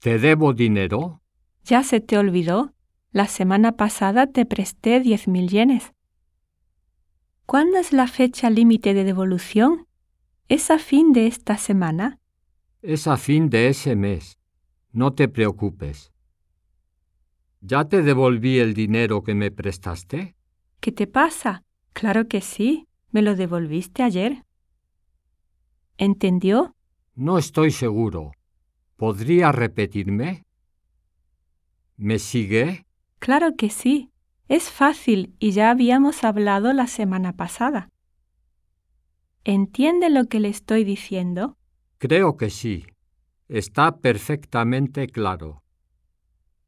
¿Te debo dinero? ¿Ya se te olvidó? La semana pasada te presté 10.000 yenes. ¿Cuándo es la fecha límite de devolución? ¿Es a fin de esta semana? Es a fin de ese mes. No te preocupes. ¿Ya te devolví el dinero que me prestaste? ¿Qué te pasa? Claro que sí. Me lo devolviste ayer. ¿Entendió? No estoy seguro. ¿Podría repetirme? ¿Me sigue? Claro que sí. Es fácil y ya habíamos hablado la semana pasada. ¿Entiende lo que le estoy diciendo? Creo que sí. Está perfectamente claro.